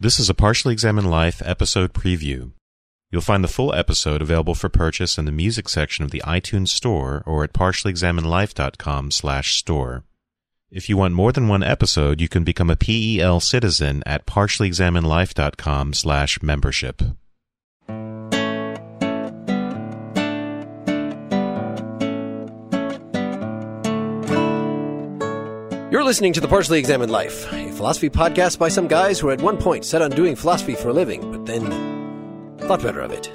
This is a Partially Examined Life episode preview. You'll find the full episode available for purchase in the music section of the iTunes Store or at partiallyexaminedlife.com slash store. If you want more than one episode, you can become a PEL citizen at partiallyexaminedlife.com slash membership. You're listening to The Partially Examined Life, a philosophy podcast by some guys who at one point set on doing philosophy for a living, but then thought better of it.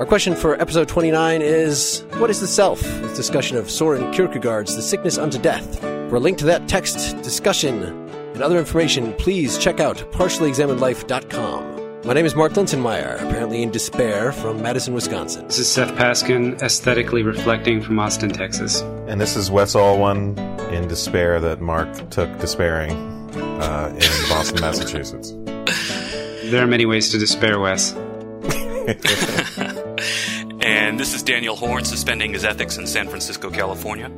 Our question for episode 29 is What is the self? With discussion of Soren Kierkegaard's The Sickness Unto Death. For a link to that text, discussion, and other information, please check out partiallyexaminedlife.com. My name is Mark Linsenmeyer, apparently in despair from Madison, Wisconsin. This is Seth Paskin, aesthetically reflecting from Austin, Texas. And this is Wes Alwan in despair that Mark took despairing uh, in Boston, Massachusetts. There are many ways to despair, Wes. and this is Daniel Horne suspending his ethics in San Francisco, California.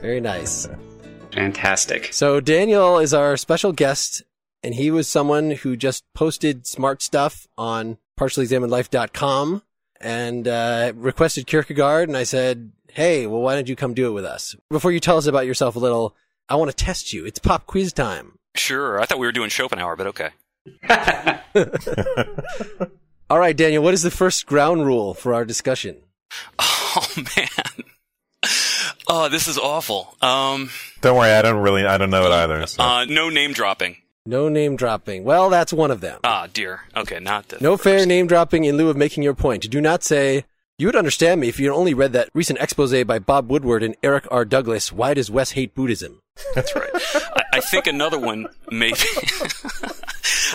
Very nice. Fantastic. So Daniel is our special guest, and he was someone who just posted smart stuff on partiallyexaminedlife.com and uh, requested Kierkegaard, and I said, hey, well, why don't you come do it with us? Before you tell us about yourself a little, I want to test you. It's pop quiz time. Sure. I thought we were doing Schopenhauer, but okay. All right, Daniel, what is the first ground rule for our discussion? Oh, man. Oh, this is awful. Um, Don't worry, I don't really, I don't know it either. So. uh, no name dropping. No name dropping. Well, that's one of them. Ah, dear. Okay, not the No first. fair name dropping in lieu of making your point. Do not say, you would understand me if you only read that recent expose by Bob Woodward and Eric R. Douglas, Why Does Wes Hate Buddhism? That's right. I, I think another one, maybe.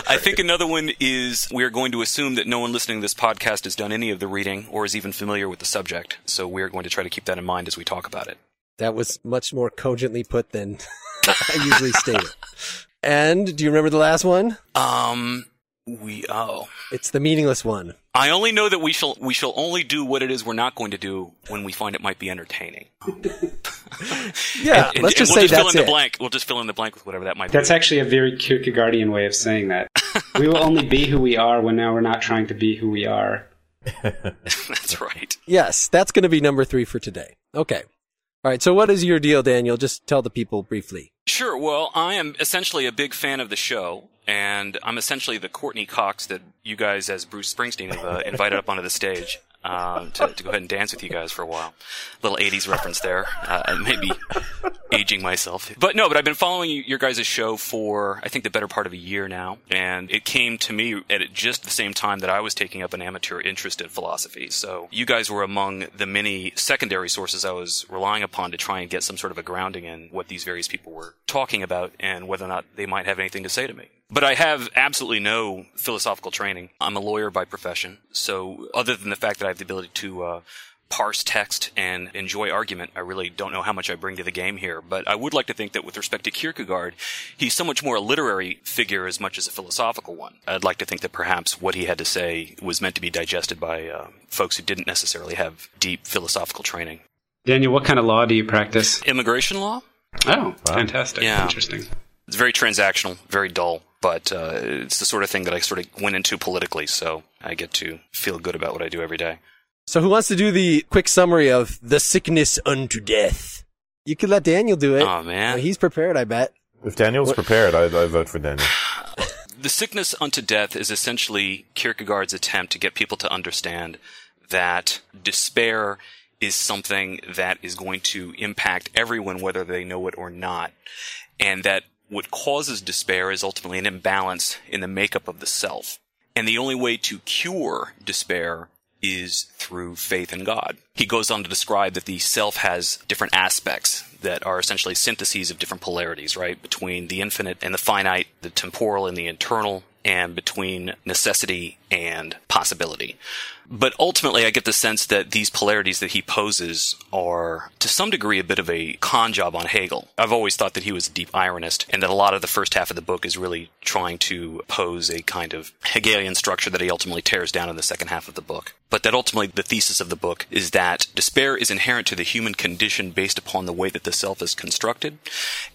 I think another one is we are going to assume that no one listening to this podcast has done any of the reading or is even familiar with the subject. So we are going to try to keep that in mind as we talk about it. That was much more cogently put than I usually state it. And do you remember the last one? Um, we oh, It's the meaningless one. I only know that we shall we shall only do what it is we're not going to do when we find it might be entertaining. Yeah, And- let's and just we'll say just fill that's in it. the blank. We'll just fill in the blank with whatever that might That's be. actually a very Kierkegaardian way of saying that. we will only be who we are when now we're not trying to be who we are. That's right. Yes, that's going to be number three for today. Okay. All right. So what is your deal, Daniel? Just tell the people briefly. Sure. Well, I am essentially a big fan of the show, and I'm essentially the Courteney Cox that you guys, as Bruce Springsteen, have uh, invited up onto the stage um, to, to go ahead and dance with you guys for a while. Little '80s reference there. Uh, I may be aging myself, but no. But I've been following your guys' show for I think the better part of a year now, and it came to me at just the same time that I was taking up an amateur interest in philosophy. So you guys were among the many secondary sources I was relying upon to try and get some sort of a grounding in what these various people were talking about and whether or not they might have anything to say to me. But I have absolutely no philosophical training. I'm a lawyer by profession, so other than the fact that I have the ability to uh, parse text and enjoy argument, I really don't know how much I bring to the game here. But I would like to think that with respect to Kierkegaard, he's so much more a literary figure as much as a philosophical one. I'd like to think that perhaps what he had to say was meant to be digested by uh, folks who didn't necessarily have deep philosophical training. Daniel, what kind of law do you practice? Immigration law? Oh, fantastic. Yeah. Interesting. It's very transactional, very dull, but uh, it's the sort of thing that I sort of went into politically, so I get to feel good about what I do every day. So who wants to do the quick summary of the sickness unto death? You could let Daniel do it. Oh man, He's prepared, I bet. if Daniel's prepared, I, I vote for Daniel. The sickness unto death is essentially Kierkegaard's attempt to get people to understand that despair is something that is going to impact everyone, whether they know it or not, and that what causes despair is ultimately an imbalance in the makeup of the self. And the only way to cure despair is through faith in God. He goes on to describe that the self has different aspects that are essentially syntheses of different polarities, right? Between the infinite and the finite, the temporal and the eternal, and between necessity and possibility. But ultimately, I get the sense that these polarities that he poses are, to some degree, a bit of a con job on Hegel. I've always thought that he was a deep ironist, and that a lot of the first half of the book is really trying to pose a kind of Hegelian structure that he ultimately tears down in the second half of the book. But that ultimately, the thesis of the book is that despair is inherent to the human condition based upon the way that the self is constructed,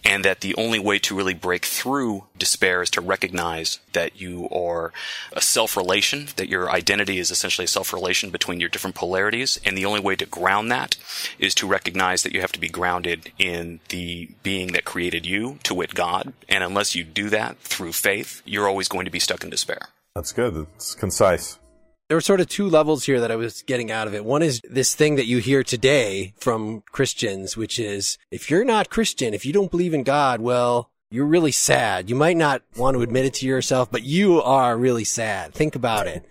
and that the only way to really break through despair is to recognize that you are a self relation, that your identity is essentially a self relation between your different polarities. And the only way to ground that is to recognize that you have to be grounded in the being that created you, to wit, God. And unless you do that through faith, you're always going to be stuck in despair. That's good. It's concise. There were sort of two levels here that I was getting out of it. One is this thing that you hear today from Christians, which is if you're not Christian, if you don't believe in God, well, you're really sad. You might not want to admit it to yourself, but you are really sad. Think about it.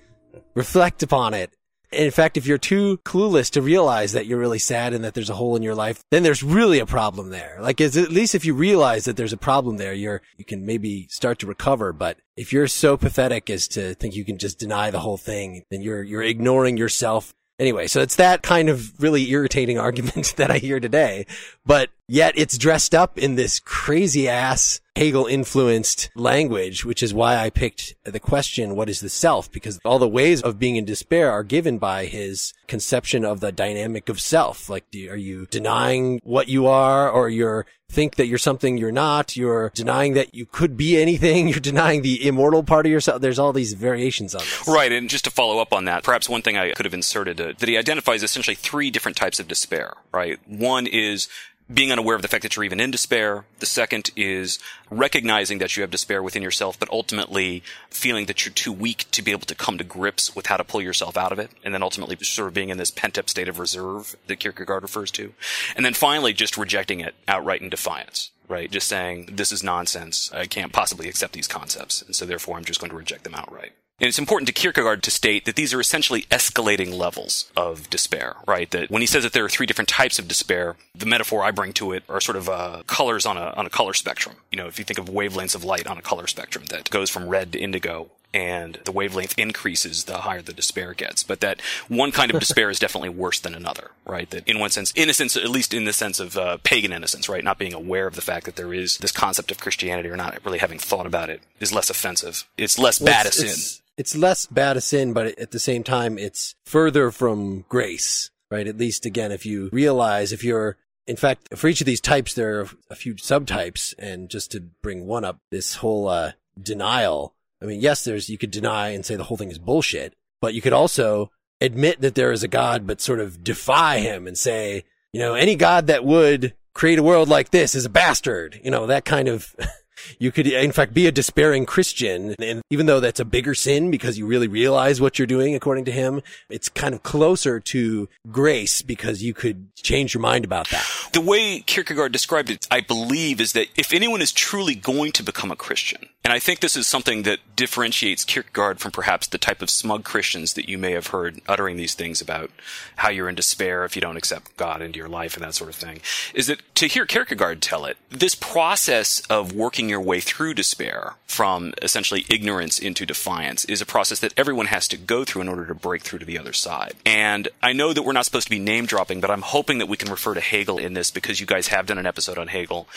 Reflect upon it. In fact, if you're too clueless to realize that you're really sad and that there's a hole in your life, then there's really a problem there. Like, at least if you realize that there's a problem there, you're, you can maybe start to recover. But if you're so pathetic as to think you can just deny the whole thing, then you're, you're ignoring yourself. Anyway, so it's that kind of really irritating argument that I hear today, but yet it's dressed up in this crazy ass Hegel influenced language, which is why I picked the question, what is the self? Because all the ways of being in despair are given by his conception of the dynamic of self. Like, you, are you denying what you are or you're think that you're something you're not? You're denying that you could be anything. You're denying the immortal part of yourself. There's all these variations on this. Right. And just to follow up on that, perhaps one thing I could have inserted uh, that he identifies essentially three different types of despair, right? One is being unaware of the fact that you're even in despair. The second is recognizing that you have despair within yourself, but ultimately feeling that you're too weak to be able to come to grips with how to pull yourself out of it. And then ultimately sort of being in this pent up state of reserve that Kierkegaard refers to. And then finally just rejecting it outright in defiance. Right? Just saying, this is nonsense. I can't possibly accept these concepts. And so therefore I'm just going to reject them outright. And it's important to Kierkegaard to state that these are essentially escalating levels of despair, right? That when he says that there are three different types of despair, the metaphor I bring to it are sort of uh, colors on a on a color spectrum. You know, if you think of wavelengths of light on a color spectrum that goes from red to indigo, and the wavelength increases the higher the despair gets. But that one kind of despair is definitely worse than another, right? That in one sense, innocence, at least in the sense of uh, pagan innocence, right? Not being aware of the fact that there is this concept of Christianity or not really having thought about it is less offensive. It's less Well, bad it's- it's- sin. It's less bad a sin, but at the same time, it's further from grace, right? At least again, if you realize if you're, in fact, for each of these types, there are a few subtypes. And just to bring one up, this whole, uh, denial. I mean, yes, there's, you could deny and say the whole thing is bullshit, but you could also admit that there is a God, but sort of defy him and say, you know, any God that would create a world like this is a bastard. You know, that kind of, you could, in fact, be a despairing Christian. And even though that's a bigger sin because you really realize what you're doing, according to him, it's kind of closer to grace because you could change your mind about that. The way Kierkegaard described it, I believe, is that if anyone is truly going to become a Christian, and I think this is something that differentiates Kierkegaard from perhaps the type of smug Christians that you may have heard uttering these things about how you're in despair if you don't accept God into your life and that sort of thing, is that to hear Kierkegaard tell it, this process of working your way through despair from essentially ignorance into defiance is a process that everyone has to go through in order to break through to the other side. And I know that we're not supposed to be name dropping, but I'm hoping that we can refer to Hegel in this because you guys have done an episode on Hegel.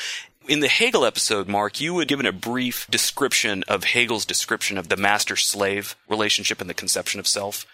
In the Hegel episode, Mark, you had given a brief description of Hegel's description of the master slave relationship and the conception of self.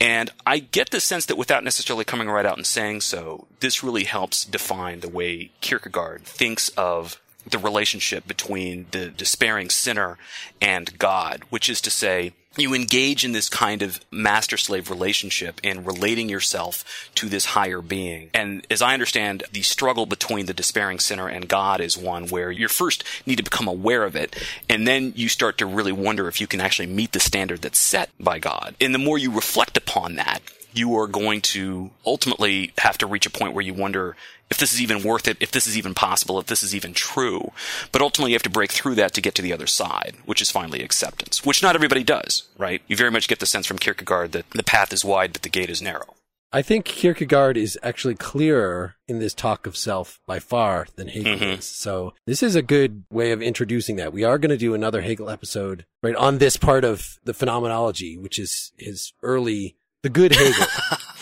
And I get the sense that without necessarily coming right out and saying so, this really helps define the way Kierkegaard thinks of the relationship between the despairing sinner and God, which is to say, you engage in this kind of master slave relationship in relating yourself to this higher being. And as I understand, the struggle between the despairing sinner and God is one where you first need to become aware of it, and then you start to really wonder if you can actually meet the standard that's set by God. And the more you reflect upon that, you are going to ultimately have to reach a point where you wonder if this is even worth it, if this is even possible, if this is even true. But ultimately, you have to break through that to get to the other side, which is finally acceptance, which not everybody does, right? You very much get the sense from Kierkegaard that the path is wide, but the gate is narrow. I think Kierkegaard is actually clearer in this talk of self by far than Hegel Mhm. is. So this is a good way of introducing that. We are going to do another Hegel episode right on this part of the phenomenology, which is his early, the good Hegel.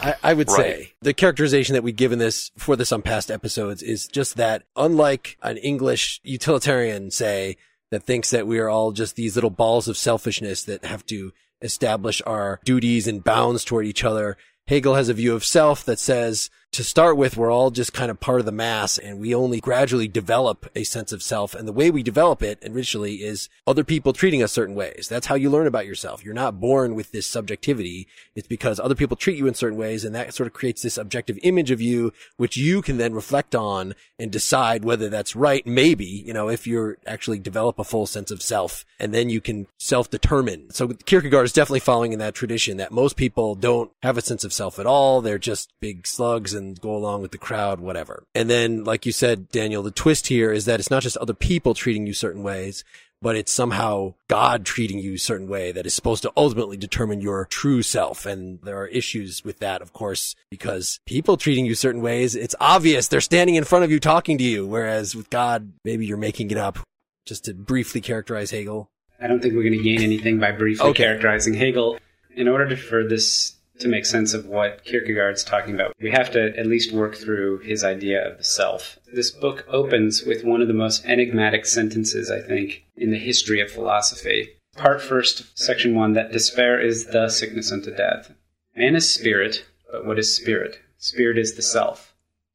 I, I would say the characterization that we've given this for this on past episodes is just that unlike an English utilitarian, say, that thinks that we are all just these little balls of selfishness that have to establish our duties and bounds toward each other. Hegel has a view of self that says, to start with, we're all just kind of part of the mass and we only gradually develop a sense of self. And the way we develop it initially is other people treating us certain ways. That's how you learn about yourself. You're not born with this subjectivity. It's because other people treat you in certain ways and that sort of creates this objective image of you, which you can then reflect on and decide whether that's right. Maybe, you know, if you actually develop a full sense of self and then you can self-determine. So Kierkegaard is definitely following in that tradition that most people don't have a sense of self at all. They're just big slugs go along with the crowd, whatever. And then, like you said, Daniel, the twist here is that it's not just other people treating you certain ways, but it's somehow God treating you a certain way that is supposed to ultimately determine your true self. And there are issues with that, of course, because people treating you certain ways, it's obvious they're standing in front of you talking to you. Whereas with God, maybe you're making it up. Just to briefly characterize Hegel. I don't think we're going to gain anything by briefly Okay. characterizing Hegel. In order to, for this to make sense of what Kierkegaard's talking about, we have to at least work through his idea of the self. This book opens with one of the most enigmatic sentences, I think, in the history of philosophy. Part first, section one, that despair is the sickness unto death. Man is spirit, but what is spirit? Spirit is the self.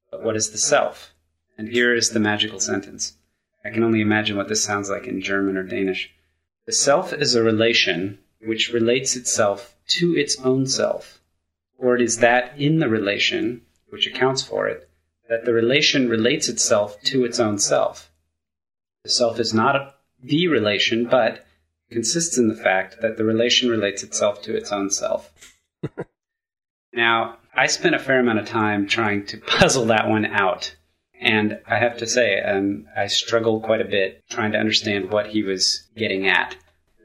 But what is the self? And here is the magical sentence. I can only imagine what this sounds like in German or Danish. The self is a relation which relates itself to its own self, or it is that in the relation which accounts for it, that the relation relates itself to its own self. The self is not the relation, but consists in the fact that the relation relates itself to its own self. now, I spent a fair amount of time trying to puzzle that one out. And I have to say, um, I struggled quite a bit trying to understand what he was getting at.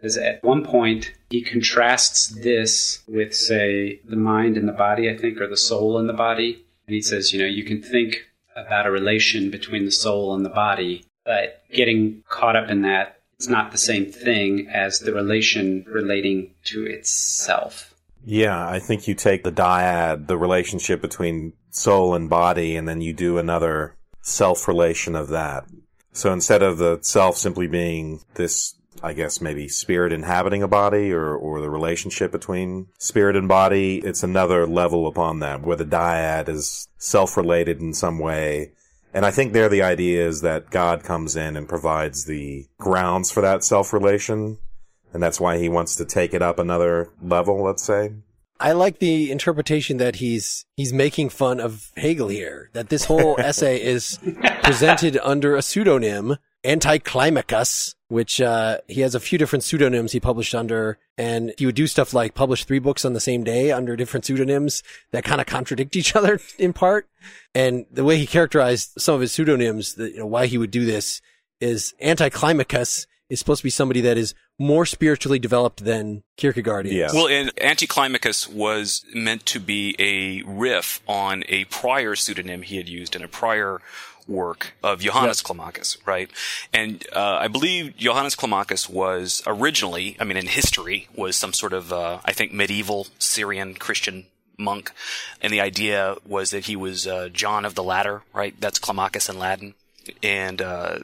Because at one point, he contrasts this with, say, the mind and the body, I think, or the soul and the body. And he says, you know, you can think about a relation between the soul and the body, but getting caught up in that, it's not the same thing as the relation relating to itself. Yeah, I think you take the dyad, the relationship between soul and body, and then you do another self relation of that. So instead of the self simply being this, I guess maybe spirit inhabiting a body or, or the relationship between spirit and body, it's another level upon that where the dyad is self related in some way. And I think there the idea is that God comes in and provides the grounds for that self relation. And that's why he wants to take it up another level, let's say. I like the interpretation that he's he's making fun of Hegel here. That this whole essay is presented under a pseudonym, Anticlimacus, which uh, he has a few different pseudonyms he published under, and he would do stuff like publish three books on the same day under different pseudonyms that kind of contradict each other in part. And the way he characterized some of his pseudonyms, the, you know, why he would do this is Anticlimacus is supposed to be somebody that is more spiritually developed than Kierkegaard is. Yeah. Well, and Anticlimacus was meant to be a riff on a prior pseudonym he had used in a prior work of Johannes Climacus, right? And uh, I believe Johannes Climacus was originally, I mean, in history, was some sort of, uh, I think, medieval Syrian Christian monk, and the idea was that he was uh, John of the Ladder, right? That's Climacus in Latin, and uh,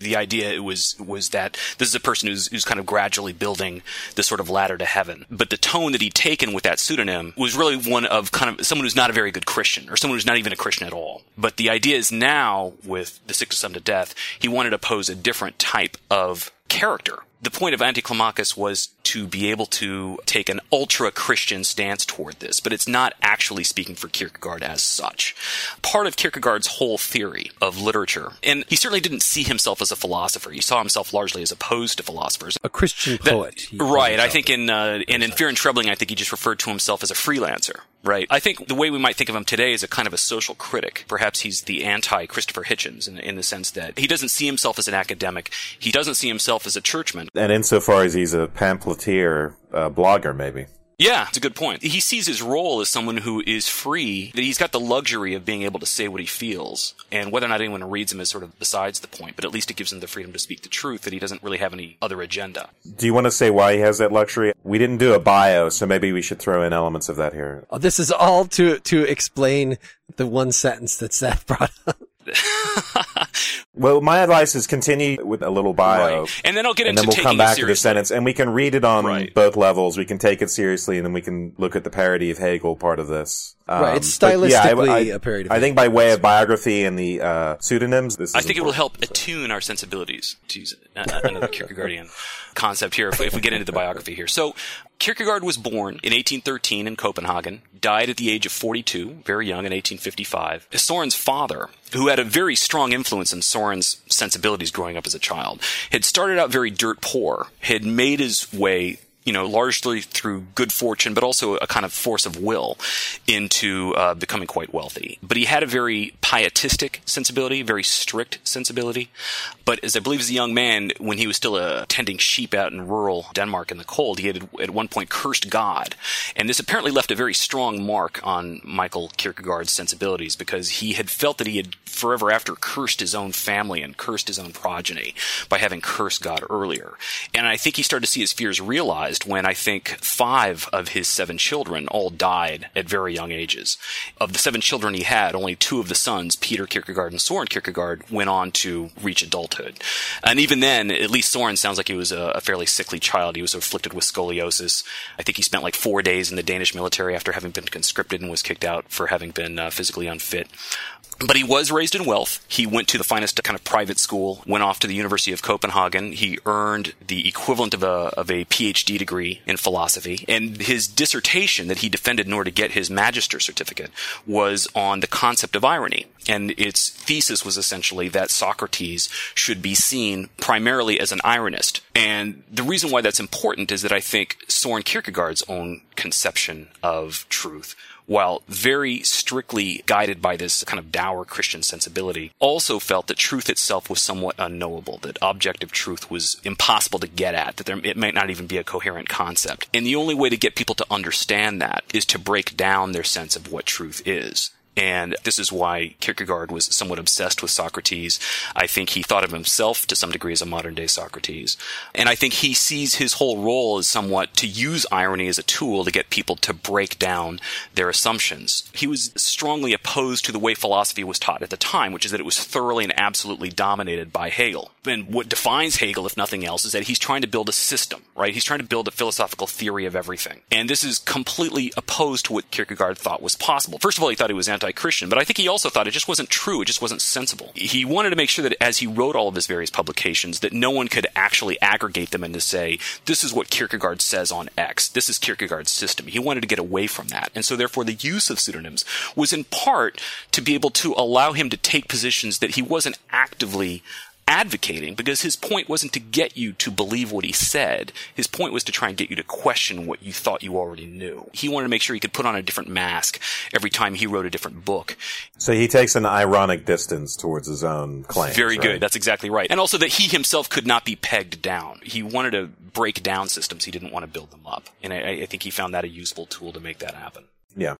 the idea was was that this is a person who's who's kind of gradually building this sort of ladder to heaven. But the tone that he'd taken with that pseudonym was really one of kind of someone who's not a very good Christian or someone who's not even a Christian at all. But the idea is now with the sickness to death, he wanted to pose a different type of character. The point of Anticlimacus was to be able to take an ultra Christian stance toward this, but it's not actually speaking for Kierkegaard as such. Part of Kierkegaard's whole theory of literature, and he certainly didn't see himself as a philosopher. He saw himself largely as opposed to philosophers. a Christian poet. calls right. I think in uh, and in Fear and Trembling, I think he just referred to himself as a freelancer. Right. I think the way we might think of him today is a kind of a social critic. Perhaps he's the anti Christopher Hitchens in, in the sense that he doesn't see himself as an academic. He doesn't see himself as a churchman. And insofar as he's a pamphleteer, uh, blogger, maybe. Yeah, it's a good point. He sees his role as someone who is free, that he's got the luxury of being able to say what he feels. And whether or not anyone reads him is sort of besides the point, but at least it gives him the freedom to speak the truth that he doesn't really have any other agenda. Do you want to say why he has that luxury? We didn't do a bio, so maybe we should throw in elements of that here. Oh, this is all to to explain the one sentence that Seth brought up. Well, my advice is continue with a little bio. Right. And then I'll get and into then we'll taking come it back to the sentence, and we can read it on Right. both levels. We can take it seriously, and then we can look at the parody of Hegel part of this. Right, it's but yeah, I- stylistically I- a parody of I think by way of biography and the uh, pseudonyms, this. I is think it will help important. attune our sensibilities, to use a- a- another Kierkegaardian concept here, if, if we get into the biography here. So, Kierkegaard was born in 1813 in Copenhagen, died at the age of 42, very young in 1855. Soren's father, who had a very strong influence in Soren's sensibilities growing up as a child, had started out very dirt poor, had made his way you know, largely through good fortune, but also a kind of force of will into uh, becoming quite wealthy. But he had a very pietistic sensibility, very strict sensibility. But as I believe as a young man, when he was still uh, tending sheep out in rural Denmark in the cold, he had at one point cursed God. And this apparently left a very strong mark on Michael Kierkegaard's sensibilities because he had felt that he had forever after cursed his own family and cursed his own progeny by having cursed God earlier. And I think he started to see his fears realized when I think five of his seven children all died at very young ages. Of the seven children he had, only two of the sons, Peter Kierkegaard and Soren Kierkegaard, went on to reach adulthood. And even then, at least Soren sounds like he was a, a fairly sickly child. He was afflicted with scoliosis. I think he spent like four days in the Danish military after having been conscripted and was kicked out for having been uh, physically unfit. But he was raised in wealth. He went to the finest kind of private school, went off to the University of Copenhagen. He earned the equivalent of a, of a PhD degree in philosophy. And his dissertation that he defended in order to get his magister certificate was on the concept of irony. And its thesis was essentially that Socrates should be seen primarily as an ironist. And the reason why that's important is that I think Soren Kierkegaard's own conception of truth while very strictly guided by this kind of dour Christian sensibility, also felt that truth itself was somewhat unknowable, that objective truth was impossible to get at, that there, it might not even be a coherent concept. And the only way to get people to understand that is to break down their sense of what truth is. And this is why Kierkegaard was somewhat obsessed with Socrates. I think he thought of himself to some degree as a modern day Socrates. And I think he sees his whole role as somewhat to use irony as a tool to get people to break down their assumptions. He was strongly opposed to the way philosophy was taught at the time, which is that it was thoroughly and absolutely dominated by Hegel. And what defines Hegel, if nothing else, is that he's trying to build a system, right? He's trying to build a philosophical theory of everything. And this is completely opposed to what Kierkegaard thought was possible. First of all, he thought he was anti-Christian, but I think he also thought it just wasn't true. It just wasn't sensible. He wanted to make sure that as he wrote all of his various publications, that no one could actually aggregate them and to say, this is what Kierkegaard says on X. This is Kierkegaard's system. He wanted to get away from that. And so therefore the use of pseudonyms was in part to be able to allow him to take positions that he wasn't actively advocating because his point wasn't to get you to believe what he said. His point was to try and get you to question what you thought you already knew. He wanted to make sure he could put on a different mask every time he wrote a different book. So he takes an ironic distance towards his own claims. Very right? good. That's exactly right. And also that he himself could not be pegged down. He wanted to break down systems. He didn't want to build them up. And I, I think he found that a useful tool to make that happen. yeah.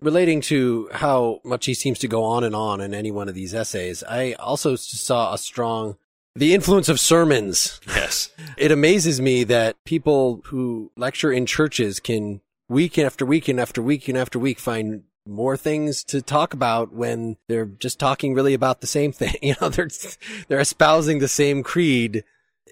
Relating to how much he seems to go on and on in any one of these essays, I also saw a strong the influence of sermons. Yes. It amazes me that people who lecture in churches can week after week and after week and after week find more things to talk about when they're just talking really about the same thing. You know, they're they're espousing the same creed.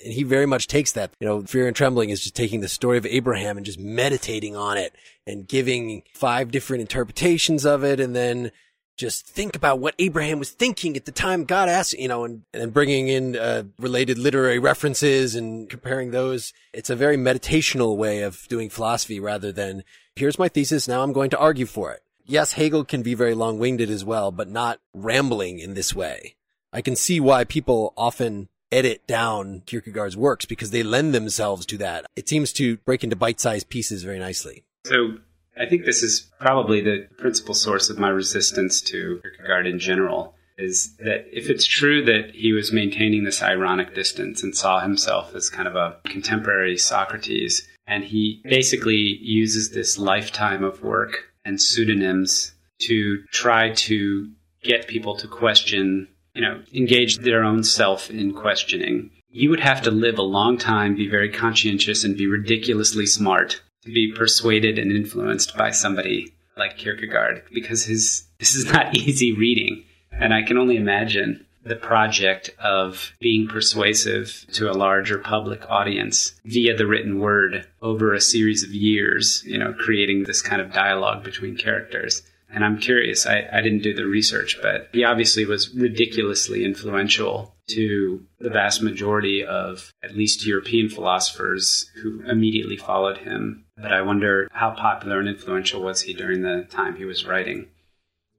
And he very much takes that. You know, fear and trembling is just taking the story of Abraham and just meditating on it and giving five different interpretations of it and then just think about what Abraham was thinking at the time God asked, you know, and, and bringing in uh, related literary references and comparing those. It's a very meditational way of doing philosophy rather than here's my thesis. Now I'm going to argue for it. Yes, Hegel can be very long winded as well, but not rambling in this way. I can see why people often edit down Kierkegaard's works because they lend themselves to that. It seems to break into bite sized pieces very nicely. So I think this is probably the principal source of my resistance to Kierkegaard in general. Is that if it's true that he was maintaining this ironic distance and saw himself as kind of a contemporary Socrates, And he basically uses this lifetime of work and pseudonyms to try to get people to question, you know, engage their own self in questioning. You would have to live a long time, be very conscientious, and be ridiculously smart to be persuaded and influenced by somebody like Kierkegaard because his this is not easy reading. And I can only imagine the project of being persuasive to a larger public audience via the written word over a series of years, you know, creating this kind of dialogue between characters. And I'm curious, I, I didn't do the research, but he obviously was ridiculously influential to the vast majority of at least European philosophers who immediately followed him. But I wonder how popular and influential was he during the time he was writing?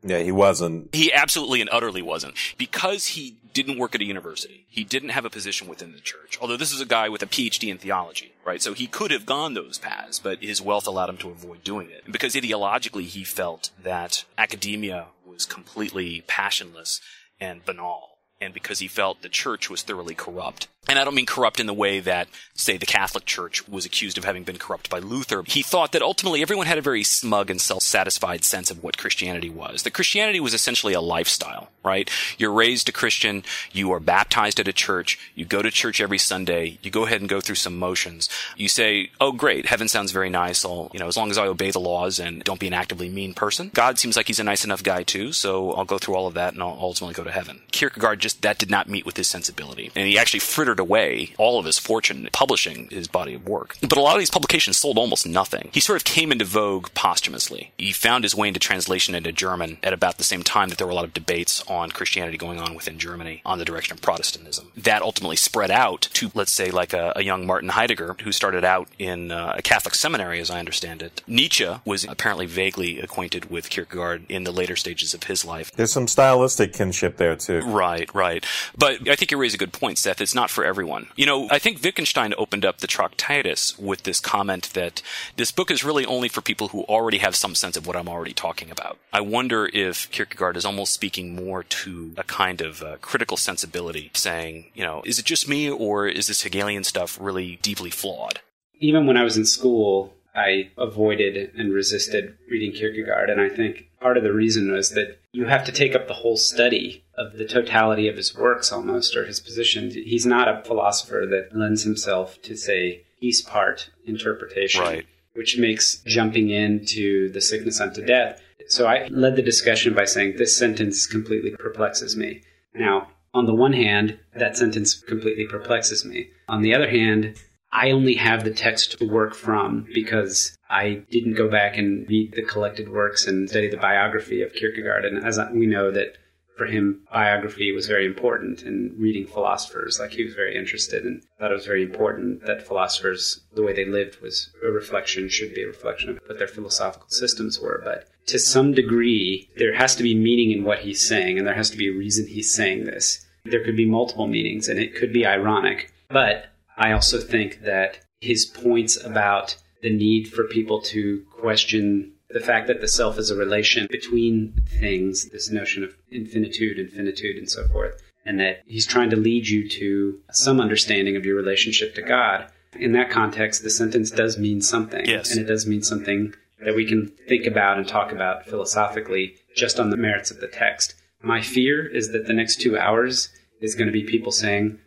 Yeah, he wasn't. He absolutely and utterly wasn't. Because he didn't work at a university, he didn't have a position within the church. Although this is a guy with a PhD in theology, right? So he could have gone those paths, but his wealth allowed him to avoid doing it. And because ideologically he felt that academia was completely passionless and banal and because he felt the church was thoroughly corrupt. And I don't mean corrupt in the way that, say, the Catholic Church was accused of having been corrupt by Luther. He thought that ultimately everyone had a very smug and self-satisfied sense of what Christianity was. That Christianity was essentially a lifestyle, right? You're raised a Christian, you are baptized at a church, you go to church every Sunday, you go ahead and go through some motions. You say, oh great, heaven sounds very nice, I'll, you know, as long as I obey the laws and don't be an actively mean person. God seems like he's a nice enough guy too, so I'll go through all of that and I'll ultimately go to heaven. Kierkegaard just, that did not meet with his sensibility. And he actually frittered away all of his fortune publishing his body of work. But a lot of these publications sold almost nothing. He sort of came into vogue posthumously. He found his way into translation into German at about the same time that there were a lot of debates on Christianity going on within Germany on the direction of Protestantism. That ultimately spread out to, let's say, like a, a young Martin Heidegger who started out in uh, a Catholic seminary, as I understand it. Nietzsche was apparently vaguely acquainted with Kierkegaard in the later stages of his life. There's some stylistic kinship there too. Right, right. But I think you raise a good point, Seth. It's not for everyone. You know, I think Wittgenstein opened up the Tractatus with this comment that this book is really only for people who already have some sense of what I'm already talking about. I wonder if Kierkegaard is almost speaking more to a kind of uh, critical sensibility, saying, you know, is it just me or is this Hegelian stuff really deeply flawed? Even when I was in school, I avoided and resisted reading Kierkegaard. And I think part of the reason was that you have to take up the whole study of the totality of his works almost, or his positions. He's not a philosopher that lends himself to, say, piece part interpretation, Right. which makes jumping into the sickness unto death. So I led the discussion by saying this sentence completely perplexes me. Now, on the one hand, that sentence completely perplexes me. On the other hand, I only have the text to work from because I didn't go back and read the collected works and study the biography of Kierkegaard. And as we know that for him, biography was very important in reading philosophers. Like he was very interested and thought it was very important that philosophers, the way they lived was a reflection, should be a reflection of what their philosophical systems were. But to some degree, there has to be meaning in what he's saying, and there has to be a reason he's saying this. There could be multiple meanings, and it could be ironic. But I also think that his points about the need for people to question the fact that the self is a relation between things, this notion of infinitude and finitude and so forth, and that he's trying to lead you to some understanding of your relationship to God. In that context, the sentence does mean something. Yes. And it does mean something that we can think about and talk about philosophically just on the merits of the text. My fear is that the next two hours is going to be people saying,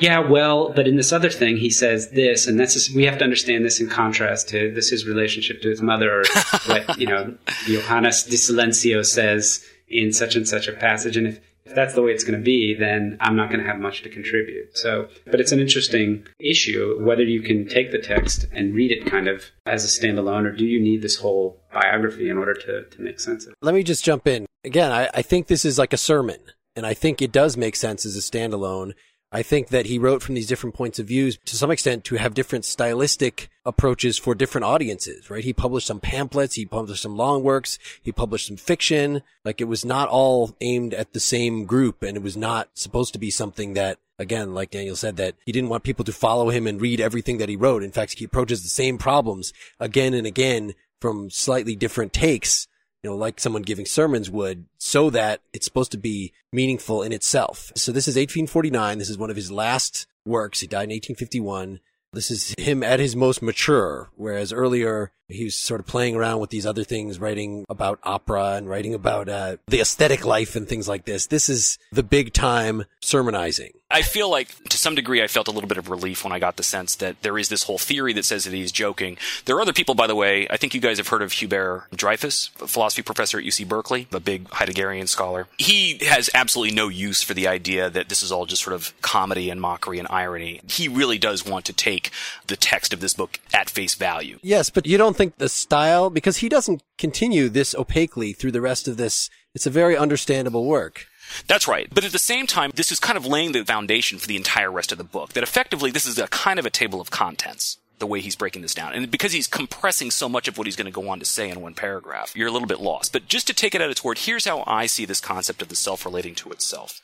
yeah, well, but in this other thing, he says this, and that's just, we have to understand this in contrast to this his relationship to his mother, or what you know Johannes de Silentio says in such and such a passage. And if, if that's the way it's going to be, then I'm not going to have much to contribute. So, but it's an interesting issue whether you can take the text and read it kind of as a standalone, or do you need this whole biography in order to to make sense of it? Let me just jump in. Again, I, I think this is like a sermon, and I think it does make sense as a standalone. I think that he wrote from these different points of views to some extent to have different stylistic approaches for different audiences, right? He published some pamphlets, he published some long works, he published some fiction. Like it was not all aimed at the same group and it was not supposed to be something that again, like Daniel said, that he didn't want people to follow him and read everything that he wrote. In fact, he approaches the same problems again and again from slightly different takes you know, like someone giving sermons would, so that it's supposed to be meaningful in itself. So this is 1849. This is one of his last works. He died in 1851. This is him at his most mature, whereas earlier he was sort of playing around with these other things, writing about opera and writing about uh, the aesthetic life and things like this. This is the big time sermonizing. I feel like, to some degree, I felt a little bit of relief when I got the sense that there is this whole theory that says that he's joking. There are other people, by the way. I think you guys have heard of Hubert Dreyfus, a philosophy professor at UC Berkeley, a big Heideggerian scholar. He has absolutely no use for the idea that this is all just sort of comedy and mockery and irony. He really does want to take the text of this book at face value. Yes, but you don't think the style, because he doesn't continue this opaquely through the rest of this. It's a very understandable work. That's right. But at the same time, this is kind of laying the foundation for the entire rest of the book. That effectively, this is a kind of a table of contents the way he's breaking this down. And because he's compressing so much of what he's going to go on to say in one paragraph, you're a little bit lost. But just to take it at its word, here's how I see this concept of the self relating to itself.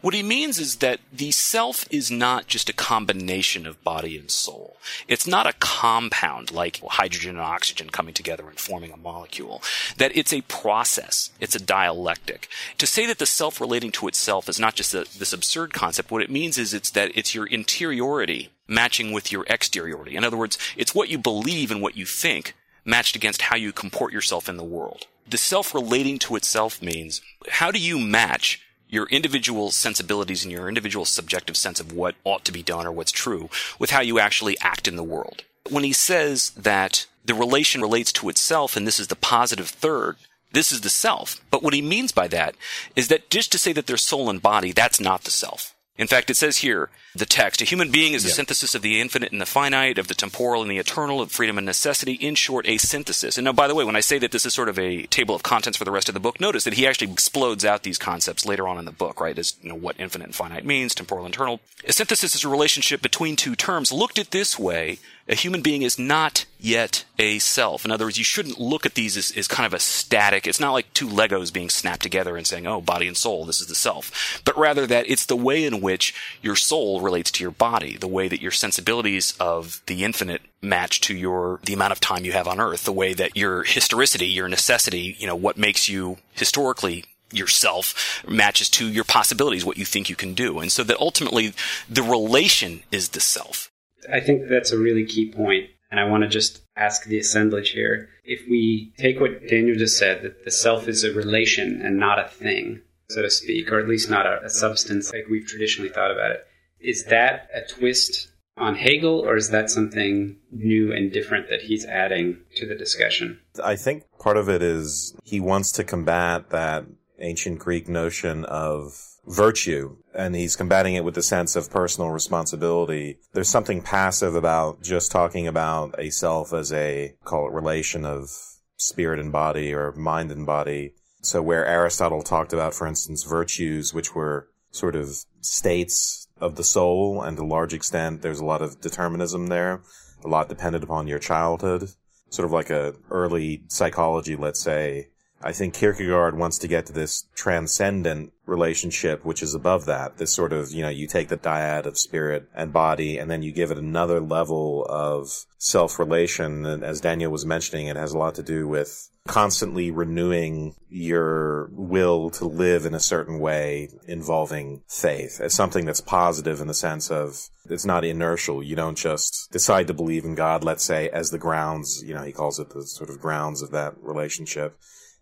What he means is that the self is not just a combination of body and soul. It's not a compound like hydrogen and oxygen coming together and forming a molecule. That it's a process. It's a dialectic. To say that the self relating to itself is not just a, this absurd concept, what it means is it's that it's your interiority matching with your exteriority. In other words, it's what you believe and what you think matched against how you comport yourself in the world. The self relating to itself means how do you match your individual sensibilities and your individual subjective sense of what ought to be done or what's true with how you actually act in the world. When he says that the relation relates to itself and this is the positive third, this is the self. But what he means by that is that just to say that there's soul and body, that's not the self. In fact, it says here, the text, a human being is a synthesis of the infinite and the finite, of the temporal and the eternal, of freedom and necessity, in short, a synthesis. And now, by the way, when I say that this is sort of a table of contents for the rest of the book, notice that he actually explodes out these concepts later on in the book, right? As, you know, what infinite and finite means, temporal and eternal. A synthesis is a relationship between two terms. Looked at this way, a human being is not yet a self. In other words, you shouldn't look at these as, as, kind of a static. It's not like two Legos being snapped together and saying, oh, body and soul, this is the self. But rather that it's the way in which your soul relates to your body, the way that your sensibilities of the infinite match to your, the amount of time you have on earth, the way that your historicity, your necessity, you know, what makes you historically yourself matches to your possibilities, what you think you can do. And so that ultimately the relation is the self. I think that's a really key point, and I want to just ask the assemblage here. If we take what Daniel just said, that the self is a relation and not a thing, so to speak, or at least not a, a substance like we've traditionally thought about it, is that a twist on Hegel, or is that something new and different that he's adding to the discussion? I think part of it is he wants to combat that ancient Greek notion of virtue and he's combating it with the sense of personal responsibility. There's something passive about just talking about a self as a, call it relation of spirit and body or mind and body. So where Aristotle talked about, for instance, virtues, which were sort of states of the soul and to a large extent there's a lot of determinism there, a lot dependent upon your childhood, sort of like a early psychology, let's say, I think Kierkegaard wants to get to this transcendent relationship, which is above that. This sort of, you know, you take the dyad of spirit and body and then you give it another level of self-relation. And as Daniel was mentioning, it has a lot to do with constantly renewing your will to live in a certain way involving faith as something that's positive in the sense of it's not inertial. You don't just decide to believe in God, let's say, as the grounds, you know, he calls it the sort of grounds of that relationship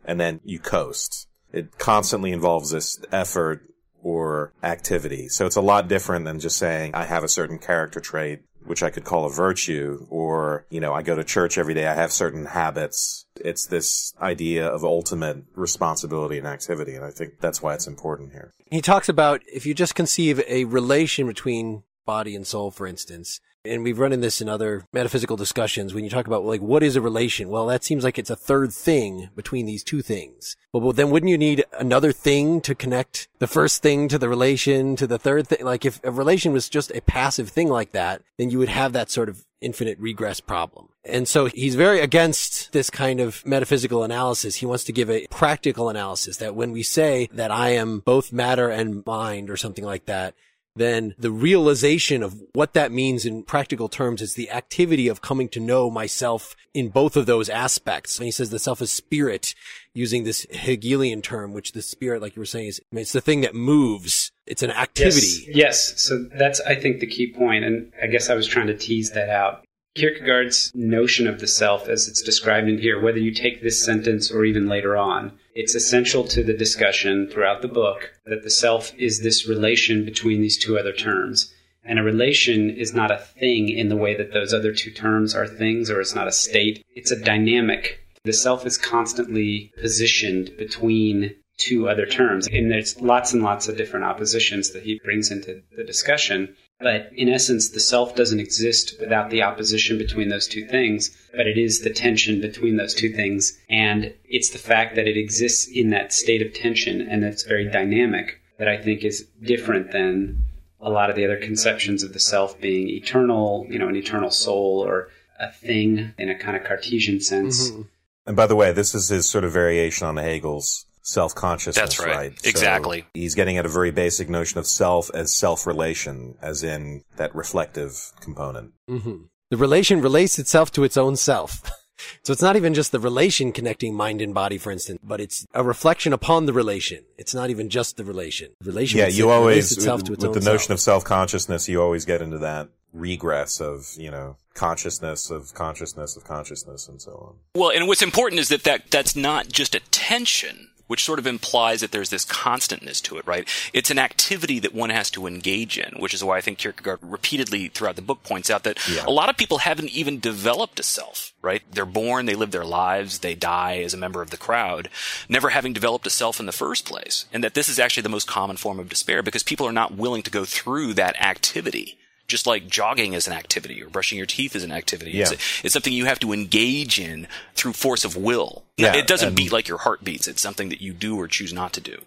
and then you coast. It constantly involves this effort or activity. So it's a lot different than just saying, I have a certain character trait, which I could call a virtue, or, you know, I go to church every day, I have certain habits. It's this idea of ultimate responsibility and activity, and I think that's why it's important here. He talks about if you just conceive a relation between body and soul, for instance, and we've run in this in other metaphysical discussions when you talk about like what is a relation well that seems like it's a third thing between these two things well, well then wouldn't you need another thing to connect the first thing to the relation to the third thing like if a relation was just a passive thing like that then you would have that sort of infinite regress problem. And so he's very against this kind of metaphysical analysis. He wants to give a practical analysis that when we say that I am both matter and mind or something like that, then the realization of what that means in practical terms is the activity of coming to know myself in both of those aspects. And he says the self is spirit using this Hegelian term, which the spirit, like you were saying, is it's the thing that moves It's an activity. Yes. yes. So that's, I think, the key point. point, and I guess I was trying to tease that out. Kierkegaard's notion of the self, as it's described in here, whether you take this sentence or even later on, it's essential to the discussion throughout the book that the self is this relation between these two other terms. And a relation is not a thing in the way that those other two terms are things, or it's not a state. It's a dynamic. The self is constantly positioned between two other terms. And there's lots and lots of different oppositions that he brings into the discussion. But in essence, the self doesn't exist without the opposition between those two things, but it is the tension between those two things. And it's the fact that it exists in that state of tension and it's very dynamic that I think is different than a lot of the other conceptions of the self being eternal, you know, an eternal soul or a thing in a kind of Cartesian sense. Mm-hmm. And by the way, this is his sort of variation on Hegel's self-consciousness. That's right. right? Exactly. He's getting at a very basic notion of self as self-relation, as in that reflective component. Mm-hmm. The relation relates itself to its own self. so it's not even just the relation connecting mind and body, for instance, but it's a reflection upon the relation. It's not even just the relation. The relation. Yeah, you always with, with the notion self. of self-consciousness, you always get into that regress of you know consciousness of consciousness of consciousness and so on. Well, and what's important is that, that that's not just a tension which sort of implies that there's this constantness to it, right? It's an activity that one has to engage in, which is why I think Kierkegaard repeatedly throughout the book points out that yeah. a lot of people haven't even developed a self, right? They're born, they live their lives, they die as a member of the crowd, never having developed a self in the first place. And that this is actually the most common form of despair because people are not willing to go through that activity just like jogging is an activity or brushing your teeth is an activity. Yeah. It's, it's something you have to engage in through force of will. Yeah, it doesn't beat like your heart beats. It's something that you do or choose not to do.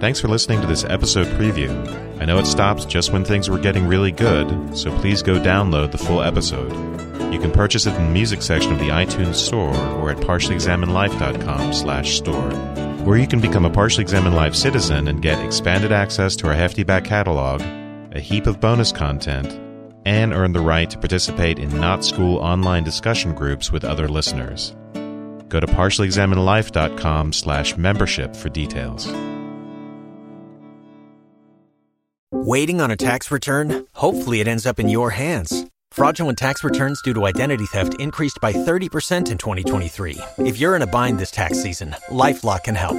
Thanks for listening to this episode preview. I know it stops just when things were getting really good, so please go download the full episode. You can purchase it in the music section of the iTunes Store or at partiallyexaminedlife.com slash store, where you can become a Partially Examined Life citizen and get expanded access to our hefty back catalog, a heap of bonus content, and earn the right to participate in not school online discussion groups with other listeners. Go to partiallyexaminedlife.com slash membership for details. Waiting on a tax return? Hopefully it ends up in your hands. Fraudulent tax returns due to identity theft increased by 30% in 2023. If you're in a bind this tax season, LifeLock can help.